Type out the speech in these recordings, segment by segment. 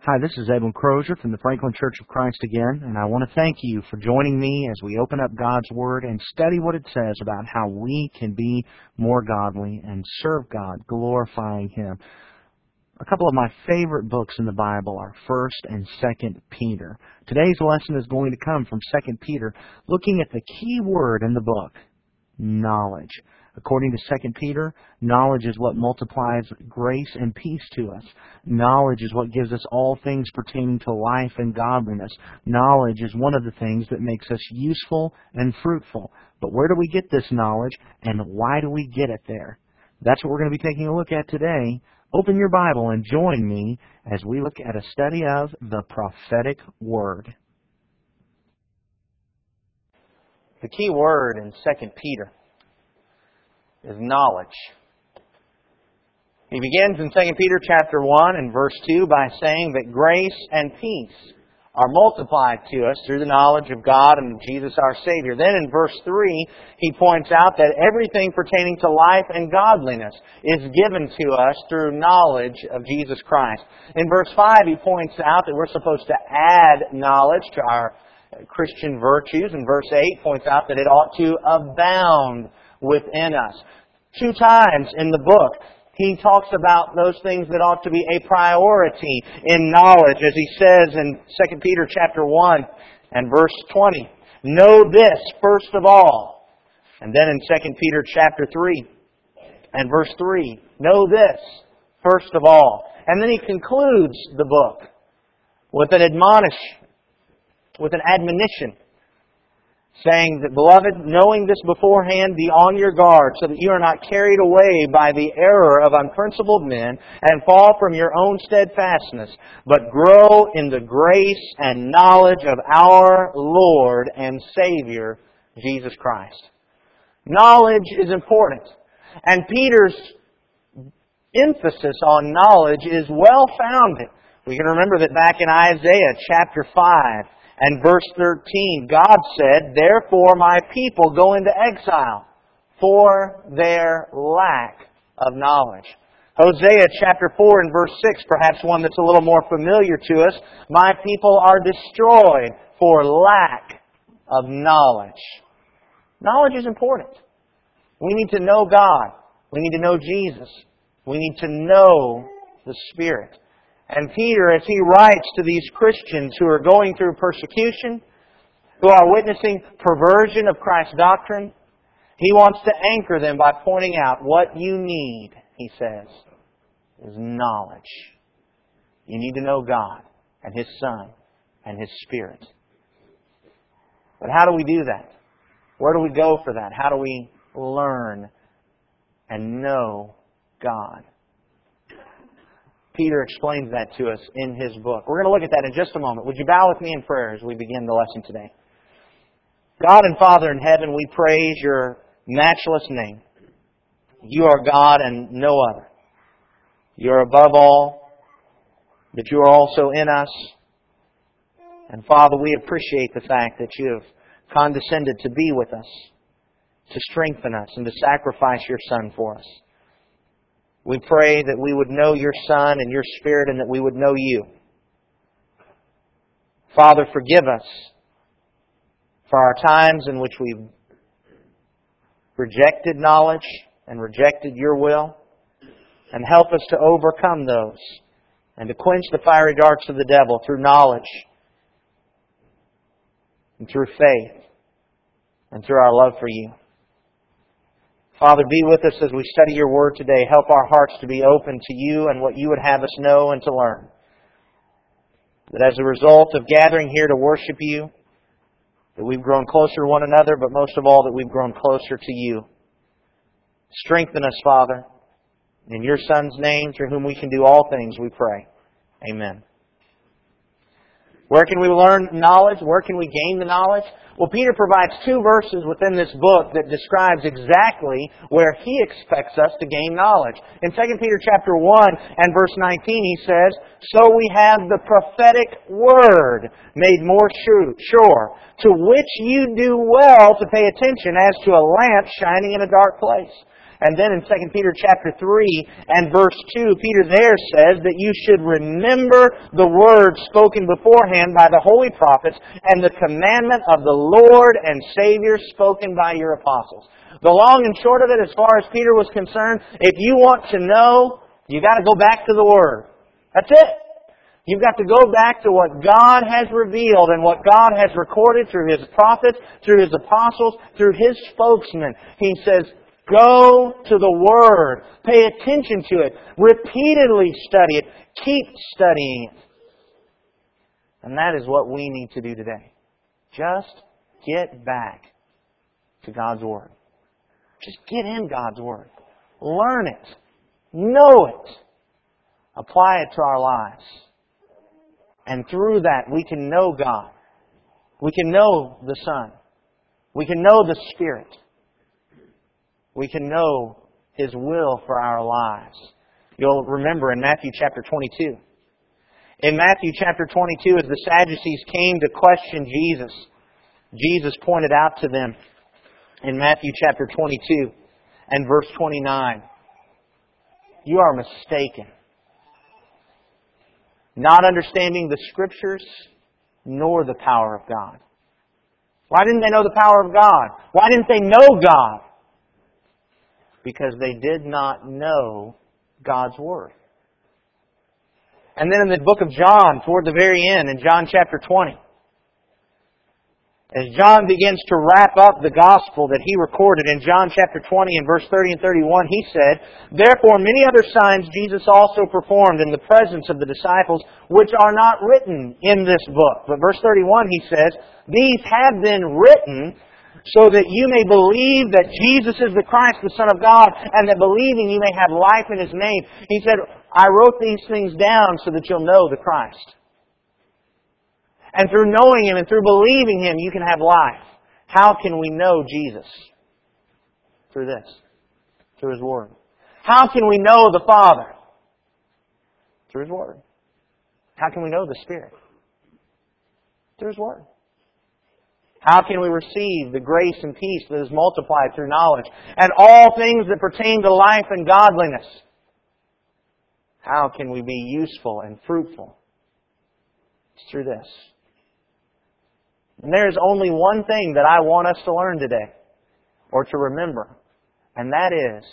Hi, this is Edwin Crozier from the Franklin Church of Christ again, and I want to thank you for joining me as we open up God's Word and study what it says about how we can be more godly and serve God, glorifying Him. A couple of my favorite books in the Bible are 1st and 2nd Peter. Today's lesson is going to come from 2nd Peter, looking at the key word in the book, knowledge. According to 2 Peter, knowledge is what multiplies grace and peace to us. Knowledge is what gives us all things pertaining to life and godliness. Knowledge is one of the things that makes us useful and fruitful. But where do we get this knowledge and why do we get it there? That's what we're going to be taking a look at today. Open your Bible and join me as we look at a study of the prophetic word. The key word in 2 Peter is knowledge. He begins in 2 Peter chapter 1 and verse 2 by saying that grace and peace are multiplied to us through the knowledge of God and Jesus our Savior. Then in verse 3, he points out that everything pertaining to life and godliness is given to us through knowledge of Jesus Christ. In verse 5, he points out that we're supposed to add knowledge to our Christian virtues. And verse 8 points out that it ought to abound within us. Two times in the book, he talks about those things that ought to be a priority in knowledge, as he says in 2 Peter chapter 1 and verse 20. Know this first of all. And then in 2 Peter chapter 3 and verse 3. Know this first of all. And then he concludes the book with an admonish, with an admonition saying that, Beloved, knowing this beforehand, be on your guard, so that you are not carried away by the error of unprincipled men, and fall from your own steadfastness, but grow in the grace and knowledge of our Lord and Savior, Jesus Christ. Knowledge is important. And Peter's emphasis on knowledge is well founded. We can remember that back in Isaiah chapter 5, and verse 13, God said, Therefore my people go into exile for their lack of knowledge. Hosea chapter 4 and verse 6, perhaps one that's a little more familiar to us. My people are destroyed for lack of knowledge. Knowledge is important. We need to know God. We need to know Jesus. We need to know the Spirit. And Peter, as he writes to these Christians who are going through persecution, who are witnessing perversion of Christ's doctrine, he wants to anchor them by pointing out what you need, he says, is knowledge. You need to know God and His Son and His Spirit. But how do we do that? Where do we go for that? How do we learn and know God? Peter explains that to us in his book. We're going to look at that in just a moment. Would you bow with me in prayer as we begin the lesson today? God and Father in heaven, we praise your matchless name. You are God and no other. You are above all, but you are also in us. And Father, we appreciate the fact that you have condescended to be with us, to strengthen us, and to sacrifice your Son for us. We pray that we would know your Son and your Spirit and that we would know you. Father, forgive us for our times in which we've rejected knowledge and rejected your will, and help us to overcome those and to quench the fiery darts of the devil through knowledge and through faith and through our love for you. Father, be with us as we study your word today. Help our hearts to be open to you and what you would have us know and to learn. That as a result of gathering here to worship you, that we've grown closer to one another, but most of all, that we've grown closer to you. Strengthen us, Father. In your Son's name, through whom we can do all things, we pray. Amen. Where can we learn knowledge? Where can we gain the knowledge? Well, Peter provides two verses within this book that describes exactly where he expects us to gain knowledge. In 2 Peter chapter 1 and verse 19 he says, So we have the prophetic word made more sure, to which you do well to pay attention as to a lamp shining in a dark place And then in 2 Peter chapter 3 and verse 2, Peter there says that you should remember the words spoken beforehand by the holy prophets and the commandment of the Lord and Savior spoken by your apostles. The long and short of it, as far as Peter was concerned, if you want to know, you got to go back to the Word. That's it. You've got to go back to what God has revealed and what God has recorded through His prophets, through His apostles, through His spokesmen. He says, go to the Word. Pay attention to it. Repeatedly study it. Keep studying it. And that is what we need to do today. Just get back to God's Word. Just get in God's Word. Learn it. Know it. Apply it to our lives. And through that, we can know God. We can know the Son. We can know the Spirit. We can know His will for our lives. You'll remember in Matthew chapter 22. In Matthew chapter 22, as the Sadducees came to question Jesus, Jesus pointed out to them in Matthew chapter 22 and verse 29, You are mistaken not understanding the Scriptures nor the power of God. Why didn't they know the power of God? Why didn't they know God? Because they did not know God's Word. And then in the book of John, toward the very end, in John chapter 20, as John begins to wrap up the gospel that he recorded in John chapter 20 and verse 30 and 31, he said, Therefore many other signs Jesus also performed in the presence of the disciples, which are not written in this book. But verse 31 he says, These have been written so that you may believe that Jesus is the Christ, the Son of God, and that believing you may have life in His name. He said, I wrote these things down so that you'll know the Christ. And through knowing Him and through believing Him, you can have life. How can we know Jesus? Through this. Through His Word. How can we know the Father? Through His Word. How can we know the Spirit? Through His Word. How can we receive the grace and peace that is multiplied through knowledge and all things that pertain to life and godliness? How can we be useful and fruitful? It's through this. And there's only one thing that I want us to learn today, or to remember, and that is,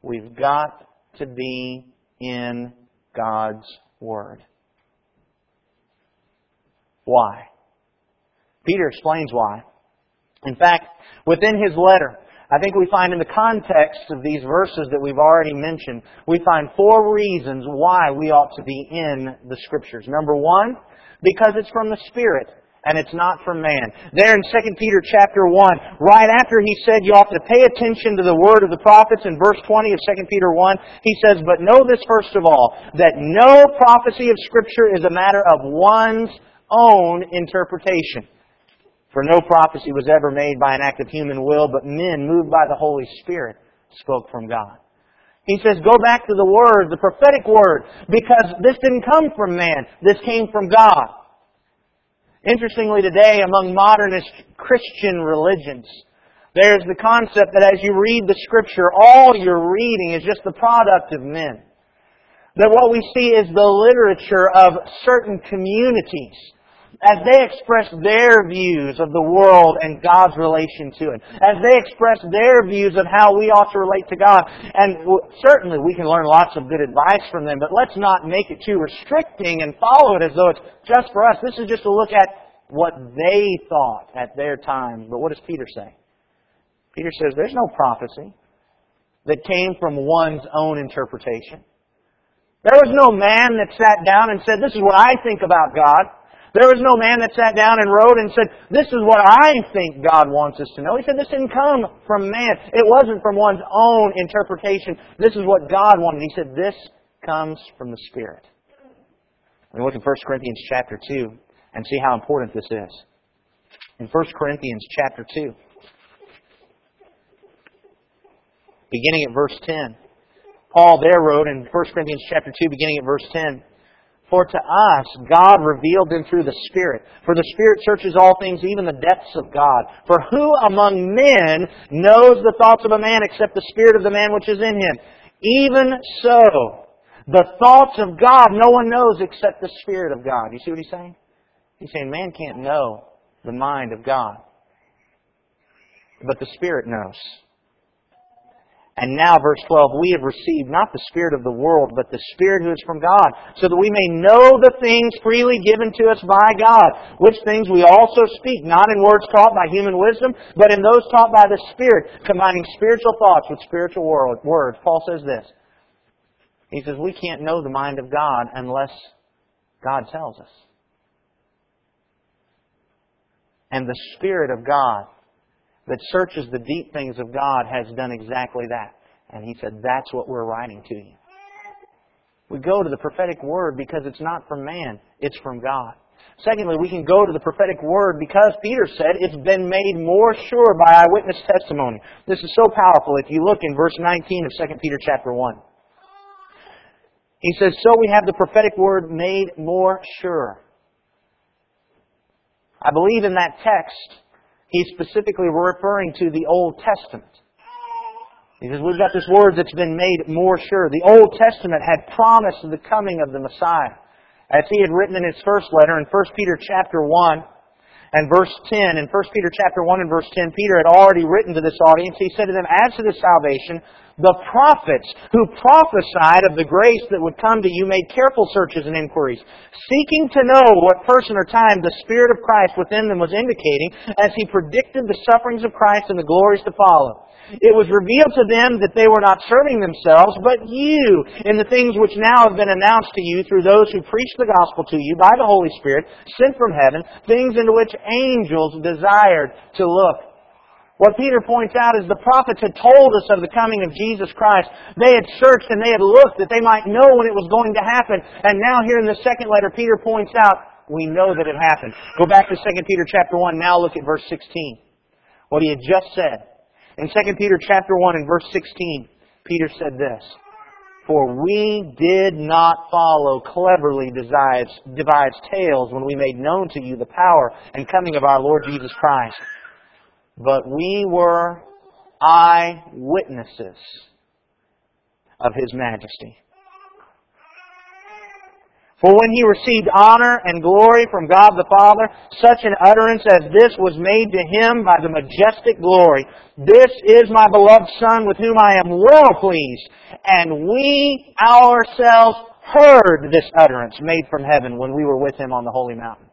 we've got to be in God's Word. Why? Peter explains why. In fact, within his letter, I think we find in the context of these verses that we've already mentioned, we find four reasons why we ought to be in the Scriptures. Number one, because it's from the Spirit and it's not from man. There in 2 Peter chapter 1, right after he said you ought to pay attention to the word of the prophets in verse 20 of 2 Peter 1, he says, But know this first of all, that no prophecy of Scripture is a matter of one's own interpretation. For no prophecy was ever made by an act of human will, but men moved by the Holy Spirit spoke from God. He says, go back to the Word, the prophetic Word, because this didn't come from man. This came from God. Interestingly, today, among modernist Christian religions, there's the concept that as you read the Scripture, all you're reading is just the product of men. That what we see is the literature of certain communities as they express their views of the world and God's relation to it, as they express their views of how we ought to relate to God. And certainly we can learn lots of good advice from them, but let's not make it too restricting and follow it as though it's just for us. This is just a look at what they thought at their time. But what does Peter say? Peter says there's no prophecy that came from one's own interpretation. There was no man that sat down and said, this is what I think about God. There was no man that sat down and wrote and said, this is what I think God wants us to know. He said this didn't come from man. It wasn't from one's own interpretation. This is what God wanted. He said this comes from the Spirit. We look in 1 Corinthians chapter 2 and see how important this is. In 1 Corinthians chapter 2, beginning at verse 10, Paul there wrote in 1 Corinthians chapter 2, beginning at verse 10, For to us, God revealed them through the Spirit. For the Spirit searches all things, even the depths of God. For who among men knows the thoughts of a man except the Spirit of the man which is in him? Even so, the thoughts of God no one knows except the Spirit of God. You see what he's saying? He's saying man can't know the mind of God. But the Spirit knows. And now, verse 12, we have received not the Spirit of the world, but the Spirit who is from God, so that we may know the things freely given to us by God, which things we also speak, not in words taught by human wisdom, but in those taught by the Spirit, combining spiritual thoughts with spiritual words. Paul says this. He says, we can't know the mind of God unless God tells us. And the Spirit of God that searches the deep things of God has done exactly that. And he said, that's what we're writing to you. We go to the prophetic word because it's not from man, it's from God. Secondly, we can go to the prophetic word because Peter said it's been made more sure by eyewitness testimony. This is so powerful. If you look in verse 19 of 2 Peter chapter 1. He says, So we have the prophetic word made more sure. I believe in that text, he's specifically referring to the Old Testament. He says, we've got this word that's been made more sure. The Old Testament had promised the coming of the Messiah. As he had written in his first letter in 1 Peter chapter 1 and verse 10, in 1 Peter chapter 1 and verse 10, Peter had already written to this audience. He said to them, As to this salvation, the prophets who prophesied of the grace that would come to you made careful searches and inquiries, seeking to know what person or time the Spirit of Christ within them was indicating as he predicted the sufferings of Christ and the glories to follow. It was revealed to them that they were not serving themselves, but you, in the things which now have been announced to you through those who preach the gospel to you by the Holy Spirit, sent from heaven, things into which angels desired to look. What Peter points out is the prophets had told us of the coming of Jesus Christ. They had searched and they had looked that they might know when it was going to happen. And now here in the second letter, Peter points out, we know that it happened. Go back to 2 Peter chapter 1, now look at verse 16. What he had just said. In 2 Peter chapter 1 and verse 16, Peter said this, For we did not follow cleverly devised, tales when we made known to you the power and coming of our Lord Jesus Christ but we were eyewitnesses of His majesty. For when he received honor and glory from God the Father, such an utterance as this was made to him by the majestic glory. This is my beloved Son with whom I am well pleased. And we ourselves heard this utterance made from heaven when we were with him on the holy mountain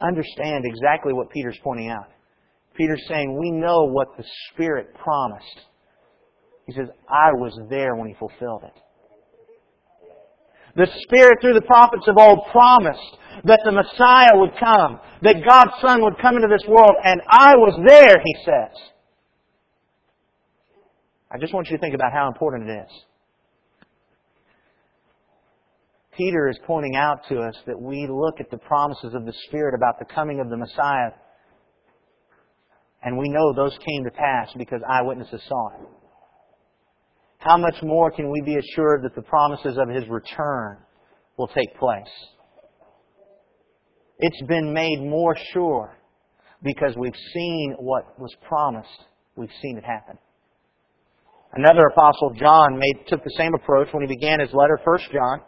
understand exactly what Peter's pointing out. Peter's saying, we know what the Spirit promised. He says, I was there when He fulfilled it. The Spirit, through the prophets of old, promised that the Messiah would come, that God's Son would come into this world, and I was there, He says. I just want you to think about how important it is. Peter is pointing out to us that we look at the promises of the Spirit about the coming of the Messiah, and we know those came to pass because eyewitnesses saw it. How much more can we be assured that the promises of His return will take place? It's been made more sure because we've seen what was promised. We've seen it happen. Another apostle, John, made, took the same approach when he began his letter, 1 John.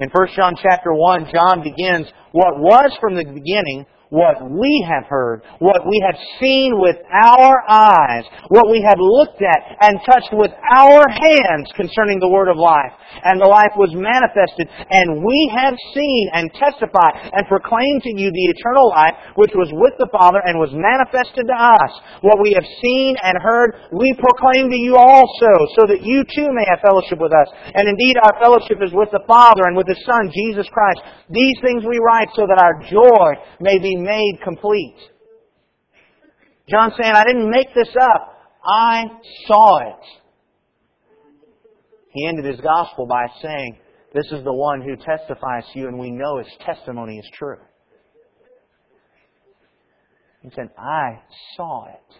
In 1 John chapter 1, John begins, what was from the beginning what we have heard, what we have seen with our eyes, what we have looked at and touched with our hands concerning the word of life. And the life was manifested, and we have seen and testified and proclaimed to you the eternal life which was with the Father and was manifested to us. What we have seen and heard, we proclaim to you also, so that you too may have fellowship with us. And indeed, our fellowship is with the Father and with His Son, Jesus Christ. These things we write so that our joy may made complete. John saying, I didn't make this up. I saw it. He ended his gospel by saying, This is the one who testifies to you, and we know his testimony is true. He said, I saw it.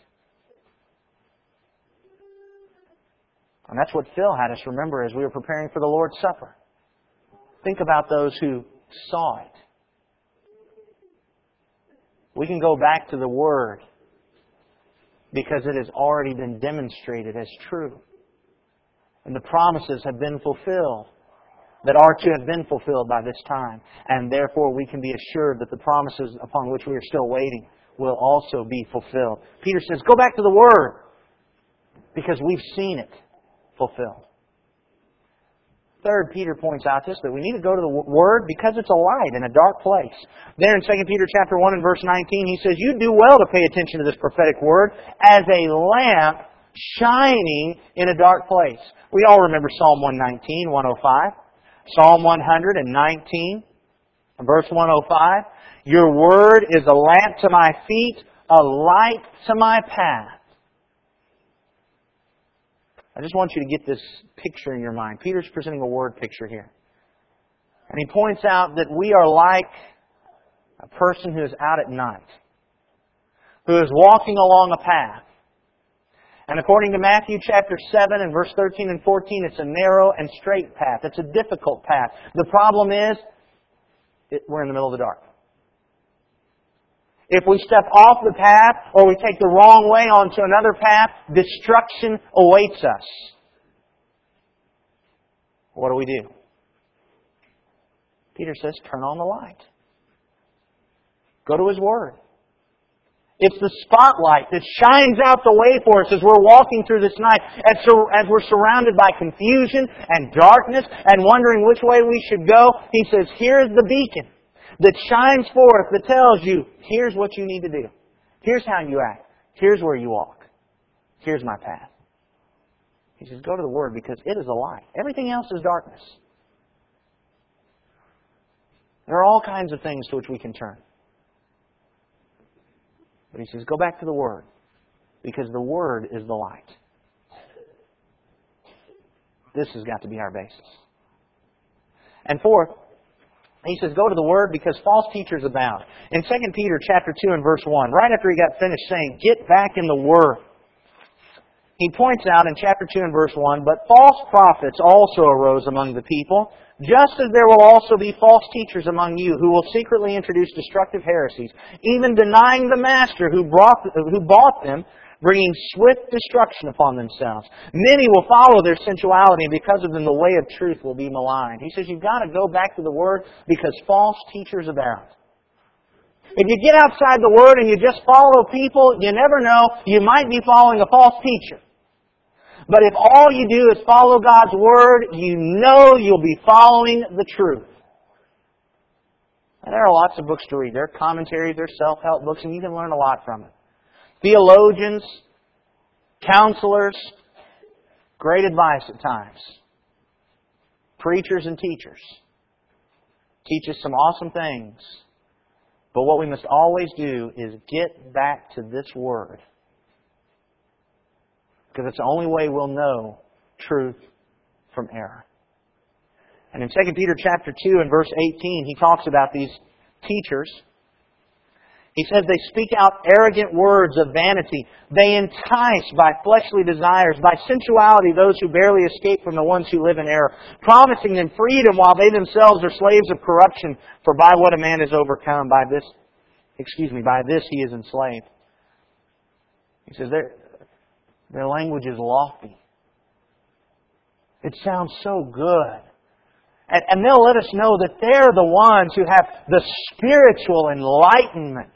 And that's what Phil had us remember as we were preparing for the Lord's Supper. Think about those who saw it. We can go back to the Word because it has already been demonstrated as true. And the promises have been fulfilled that are to have been fulfilled by this time. And therefore we can be assured that the promises upon which we are still waiting will also be fulfilled. Peter says, go back to the Word because we've seen it fulfilled. Third, Peter points out this, that we need to go to the Word because it's a light in a dark place. There in 2 Peter chapter 1 and verse 19, he says, You do well to pay attention to this prophetic word as a lamp shining in a dark place. We all remember Psalm 119, 105. Psalm 119, verse 105. Your word is a lamp to my feet, a light to my path. I just want you to get this picture in your mind. Peter's presenting a word picture here. And he points out that we are like a person who is out at night, who is walking along a path. And according to Matthew chapter 7 and verse 13 and 14, it's a narrow and straight path. It's a difficult path. The problem is, it, we're in the middle of the dark. If we step off the path or we take the wrong way onto another path, destruction awaits us. What do we do? Peter says, turn on the light. Go to His Word. It's the spotlight that shines out the way for us as we're walking through this night, as, as we're surrounded by confusion and darkness and wondering which way we should go. He says, here's the beacon that shines forth that tells you, here's what you need to do. Here's how you act. Here's where you walk. Here's my path. He says, go to the Word because it is a light. Everything else is darkness. There are all kinds of things to which we can turn. But he says, go back to the Word, because the Word is the light. This has got to be our basis. And fourth, he says, go to the Word because false teachers abound. In 2 Peter chapter 2 and verse 1, right after he got finished saying, get back in the Word, he points out in chapter 2 and verse 1, but false prophets also arose among the people, just as there will also be false teachers among you who will secretly introduce destructive heresies, even denying the master who, brought, who bought them, bringing swift destruction upon themselves. Many will follow their sensuality, and because of them the way of truth will be maligned. He says you've got to go back to the Word because false teachers abound. If you get outside the Word and you just follow people, you never know, you might be following a false teacher. But if all you do is follow God's Word, you know you'll be following the truth. There are lots of books to read. There are commentaries, there are self-help books, and you can learn a lot from it. Theologians, counselors, great advice at times. Preachers and teachers teach us some awesome things. But what we must always do is get back to this Word because it's the only way we'll know truth from error. And in 2 Peter chapter 2 and verse 18, he talks about these teachers. He says they speak out arrogant words of vanity. They entice by fleshly desires, by sensuality, those who barely escape from the ones who live in error, promising them freedom while they themselves are slaves of corruption. For by what a man is overcome, by this, excuse me, by this he is enslaved. He says their their language is lofty. It sounds so good. And, and they'll let us know that they're the ones who have the spiritual enlightenment.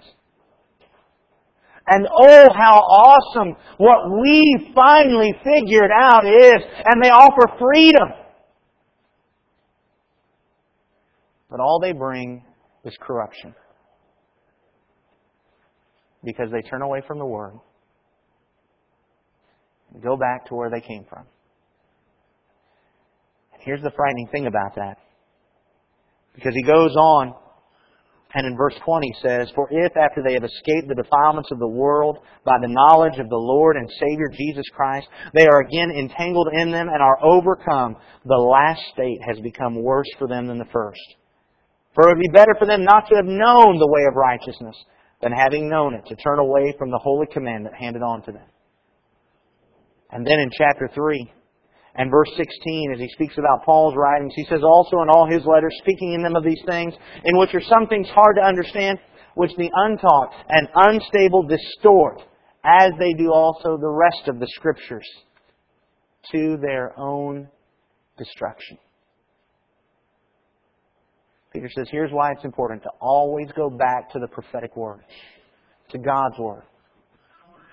And oh, how awesome what we finally figured out is, and they offer freedom. But all they bring is corruption. Because they turn away from the Word and go back to where they came from. Here's the frightening thing about that. Because he goes on, and in verse 20 says, For if after they have escaped the defilements of the world by the knowledge of the Lord and Savior Jesus Christ, they are again entangled in them and are overcome, the last state has become worse for them than the first. For it would be better for them not to have known the way of righteousness than having known it, to turn away from the holy commandment handed on to them. And then in chapter 3, And verse 16, as he speaks about Paul's writings, he says also in all his letters, speaking in them of these things, in which are some things hard to understand, which the untaught and unstable distort, as they do also the rest of the Scriptures, to their own destruction. Peter says, here's why it's important to always go back to the prophetic word, to God's word.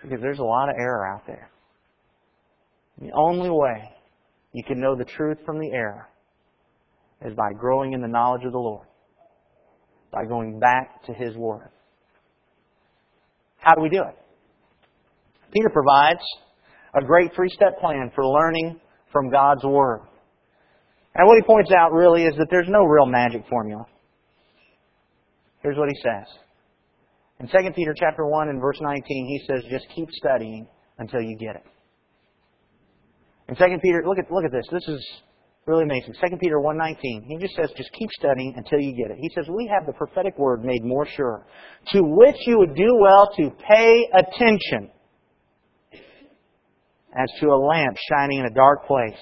Because there's a lot of error out there. The only way you can know the truth from the error is by growing in the knowledge of the Lord, by going back to His Word. How do we do it? Peter provides a great three step plan for learning from God's Word. And what he points out really is that there's no real magic formula. Here's what he says. In 2 Peter chapter 1 and verse 19, he says, just keep studying until you get it. In 2 Peter, look at, look at this. This is really amazing. 2 Peter 1.19, he just says, just keep studying until you get it. He says, we have the prophetic word made more sure, to which you would do well to pay attention as to a lamp shining in a dark place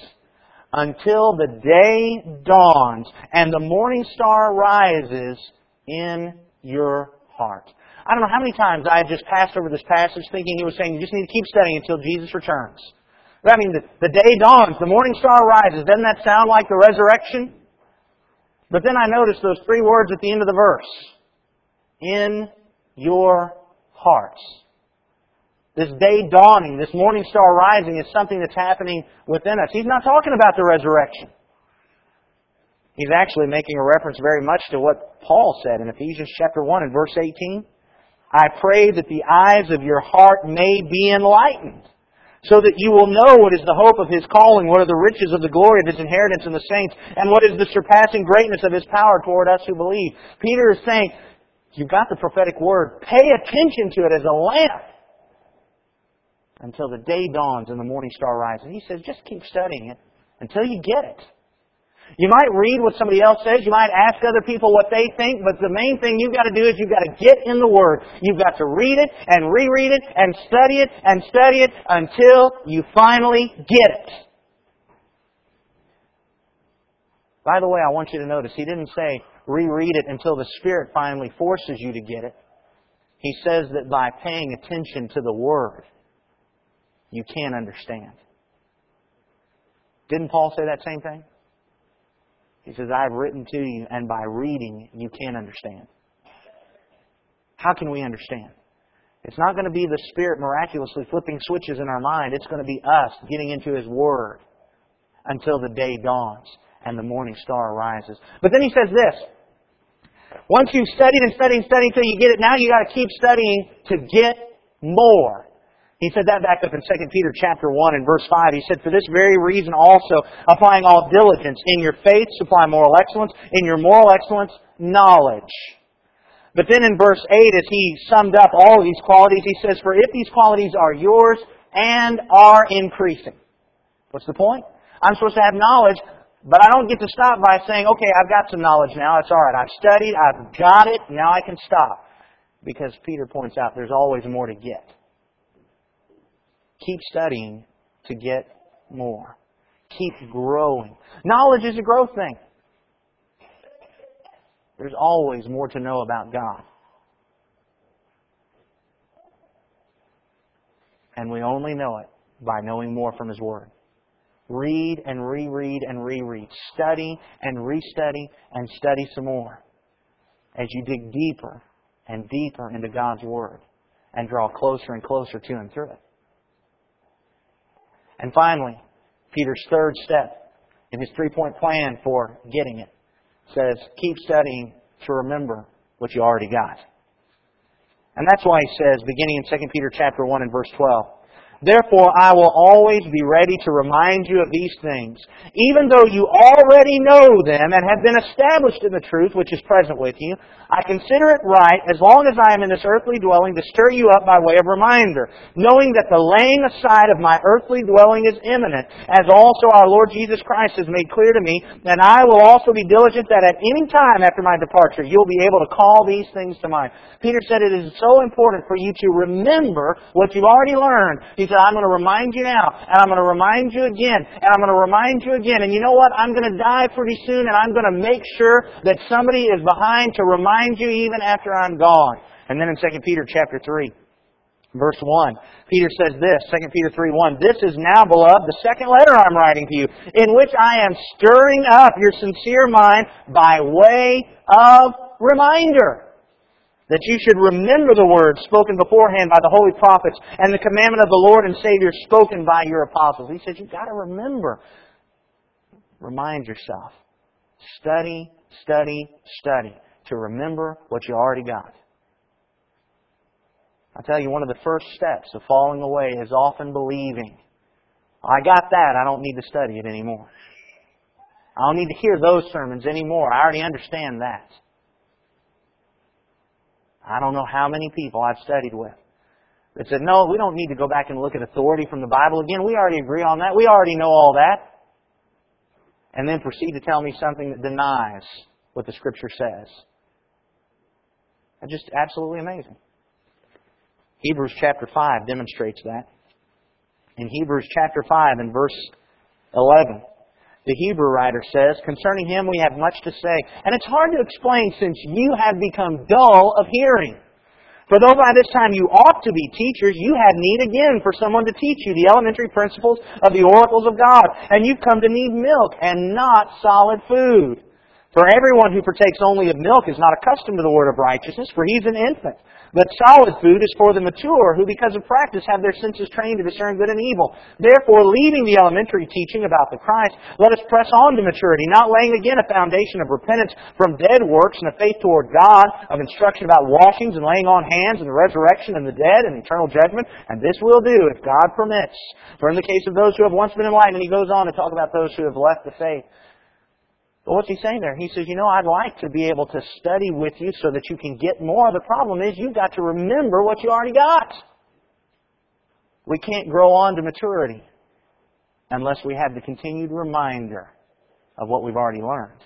until the day dawns and the morning star rises in your heart. I don't know how many times I have just passed over this passage thinking he was saying you just need to keep studying until Jesus returns. I mean, the, the day dawns, the morning star rises. Doesn't that sound like the resurrection? But then I notice those three words at the end of the verse. In your hearts. This day dawning, this morning star rising is something that's happening within us. He's not talking about the resurrection. He's actually making a reference very much to what Paul said in Ephesians chapter 1 and verse 18. I pray that the eyes of your heart may be enlightened so that you will know what is the hope of his calling, what are the riches of the glory of his inheritance in the saints, and what is the surpassing greatness of his power toward us who believe. Peter is saying, you've got the prophetic word. Pay attention to it as a lamp until the day dawns and the morning star rises. He says, just keep studying it until you get it. You might read what somebody else says. You might ask other people what they think. But the main thing you've got to do is you've got to get in the Word. You've got to read it and reread it and study it and study it until you finally get it. By the way, I want you to notice, he didn't say reread it until the Spirit finally forces you to get it. He says that by paying attention to the Word, you can understand. Didn't Paul say that same thing? He says, I have written to you, and by reading, you can understand. How can we understand? It's not going to be the Spirit miraculously flipping switches in our mind. It's going to be us getting into His Word until the day dawns and the morning star rises. But then he says this. Once you've studied and studied and studied until you get it, now you got to keep studying to get more. He said that back up in 2 Peter chapter 1 and verse 5. He said, For this very reason also, applying all diligence, in your faith supply moral excellence, in your moral excellence, knowledge. But then in verse 8, as he summed up all of these qualities, he says, For if these qualities are yours and are increasing. What's the point? I'm supposed to have knowledge, but I don't get to stop by saying, okay, I've got some knowledge now, it's alright. I've studied, I've got it, now I can stop. Because Peter points out there's always more to get. Keep studying to get more. Keep growing. Knowledge is a growth thing. There's always more to know about God. And we only know it by knowing more from His Word. Read and reread and reread. Study and restudy and study some more as you dig deeper and deeper into God's Word and draw closer and closer to Him through it. And finally, Peter's third step in his three point plan for getting it says, keep studying to remember what you already got. And that's why he says, beginning in 2 Peter chapter 1 and verse 12, Therefore, I will always be ready to remind you of these things, even though you already know them and have been established in the truth which is present with you. I consider it right, as long as I am in this earthly dwelling, to stir you up by way of reminder, knowing that the laying aside of my earthly dwelling is imminent, as also our Lord Jesus Christ has made clear to me, and I will also be diligent that at any time after my departure, you'll be able to call these things to mind. Peter said it is so important for you to remember what you've already learned. He said, I'm going to remind you now, and I'm going to remind you again, and I'm going to remind you again. And you know what? I'm going to die pretty soon, and I'm going to make sure that somebody is behind to remind you even after I'm gone. And then in 2 Peter chapter 3, verse 1, Peter says this, 2 Peter 3, 1, This is now, beloved, the second letter I'm writing to you, in which I am stirring up your sincere mind by way of reminder that you should remember the words spoken beforehand by the holy prophets and the commandment of the Lord and Savior spoken by your apostles. He says you've got to remember. Remind yourself. Study, study, study to remember what you already got. I tell you, one of the first steps of falling away is often believing. I got that. I don't need to study it anymore. I don't need to hear those sermons anymore. I already understand that. I don't know how many people I've studied with that said, no, we don't need to go back and look at authority from the Bible again. We already agree on that. We already know all that. And then proceed to tell me something that denies what the Scripture says. That's just absolutely amazing. Hebrews chapter 5 demonstrates that. In Hebrews chapter 5 and verse 11, the Hebrew writer says, Concerning him we have much to say. And it's hard to explain since you have become dull of hearing. For though by this time you ought to be teachers, you have need again for someone to teach you the elementary principles of the oracles of God. And you've come to need milk and not solid food. For everyone who partakes only of milk is not accustomed to the word of righteousness, for he's an infant. But solid food is for the mature, who because of practice have their senses trained to discern good and evil. Therefore, leaving the elementary teaching about the Christ, let us press on to maturity, not laying again a foundation of repentance from dead works and a faith toward God, of instruction about washings and laying on hands and the resurrection and the dead and eternal judgment. And this will do if God permits. For in the case of those who have once been enlightened, he goes on to talk about those who have left the faith. But what's he saying there? He says, you know, I'd like to be able to study with you so that you can get more. The problem is you've got to remember what you already got. We can't grow on to maturity unless we have the continued reminder of what we've already learned.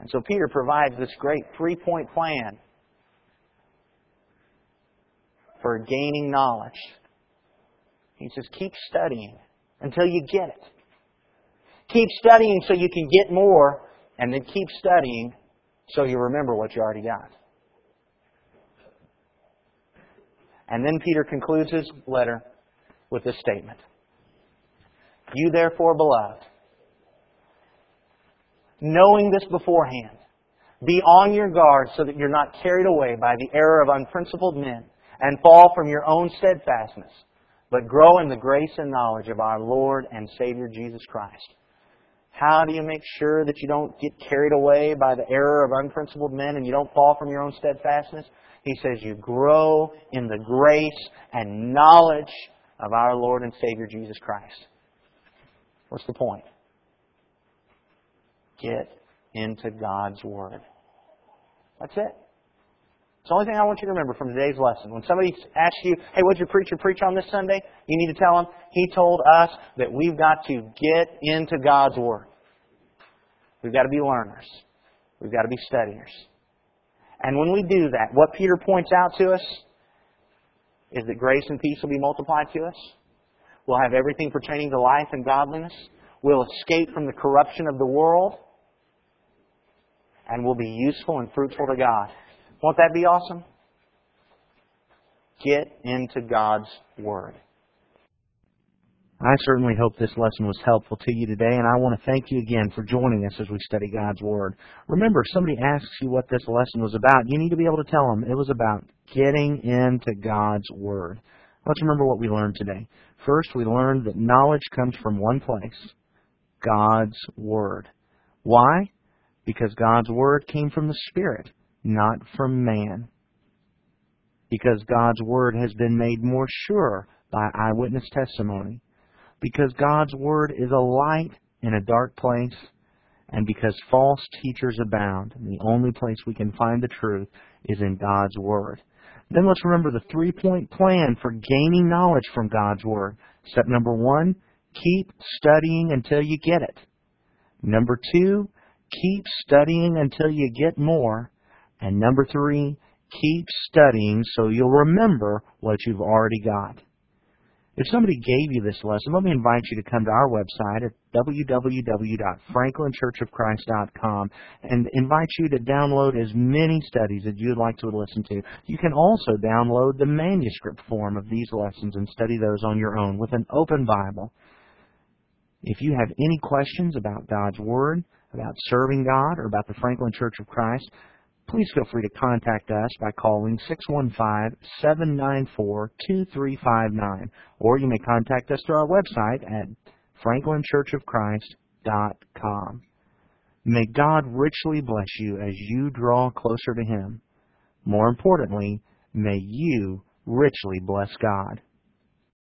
And so Peter provides this great three-point plan for gaining knowledge. He says, keep studying until you get it. Keep studying so you can get more, and then keep studying so you remember what you already got. And then Peter concludes his letter with this statement You therefore, beloved, knowing this beforehand, be on your guard so that you're not carried away by the error of unprincipled men and fall from your own steadfastness, but grow in the grace and knowledge of our Lord and Savior Jesus Christ. How do you make sure that you don't get carried away by the error of unprincipled men and you don't fall from your own steadfastness? He says you grow in the grace and knowledge of our Lord and Savior Jesus Christ. What's the point? Get into God's Word. That's it. It's the only thing I want you to remember from today's lesson. When somebody asks you, hey, what did your preacher preach on this Sunday? You need to tell them, he told us that we've got to get into God's Word. We've got to be learners. We've got to be studiers. And when we do that, what Peter points out to us is that grace and peace will be multiplied to us. We'll have everything pertaining to life and godliness. We'll escape from the corruption of the world. And we'll be useful and fruitful to God. Won't that be awesome? Get into God's Word. I certainly hope this lesson was helpful to you today, and I want to thank you again for joining us as we study God's Word. Remember, if somebody asks you what this lesson was about, you need to be able to tell them it was about getting into God's Word. Let's remember what we learned today. First, we learned that knowledge comes from one place God's Word. Why? Because God's Word came from the Spirit, not from man. Because God's Word has been made more sure by eyewitness testimony because God's Word is a light in a dark place, and because false teachers abound. The only place we can find the truth is in God's Word. Then let's remember the three point plan for gaining knowledge from God's Word. Step number one, keep studying until you get it. Number two, keep studying until you get more. And number three, keep studying so you'll remember what you've already got. If somebody gave you this lesson, let me invite you to come to our website at www.franklinchurchofchrist.com and invite you to download as many studies as you'd like to listen to. You can also download the manuscript form of these lessons and study those on your own with an open Bible. If you have any questions about God's Word, about serving God, or about the Franklin Church of Christ, please feel free to contact us by calling 615-794-2359, or you may contact us through our website at franklinchurchofchrist.com. May God richly bless you as you draw closer to Him. More importantly, may you richly bless God.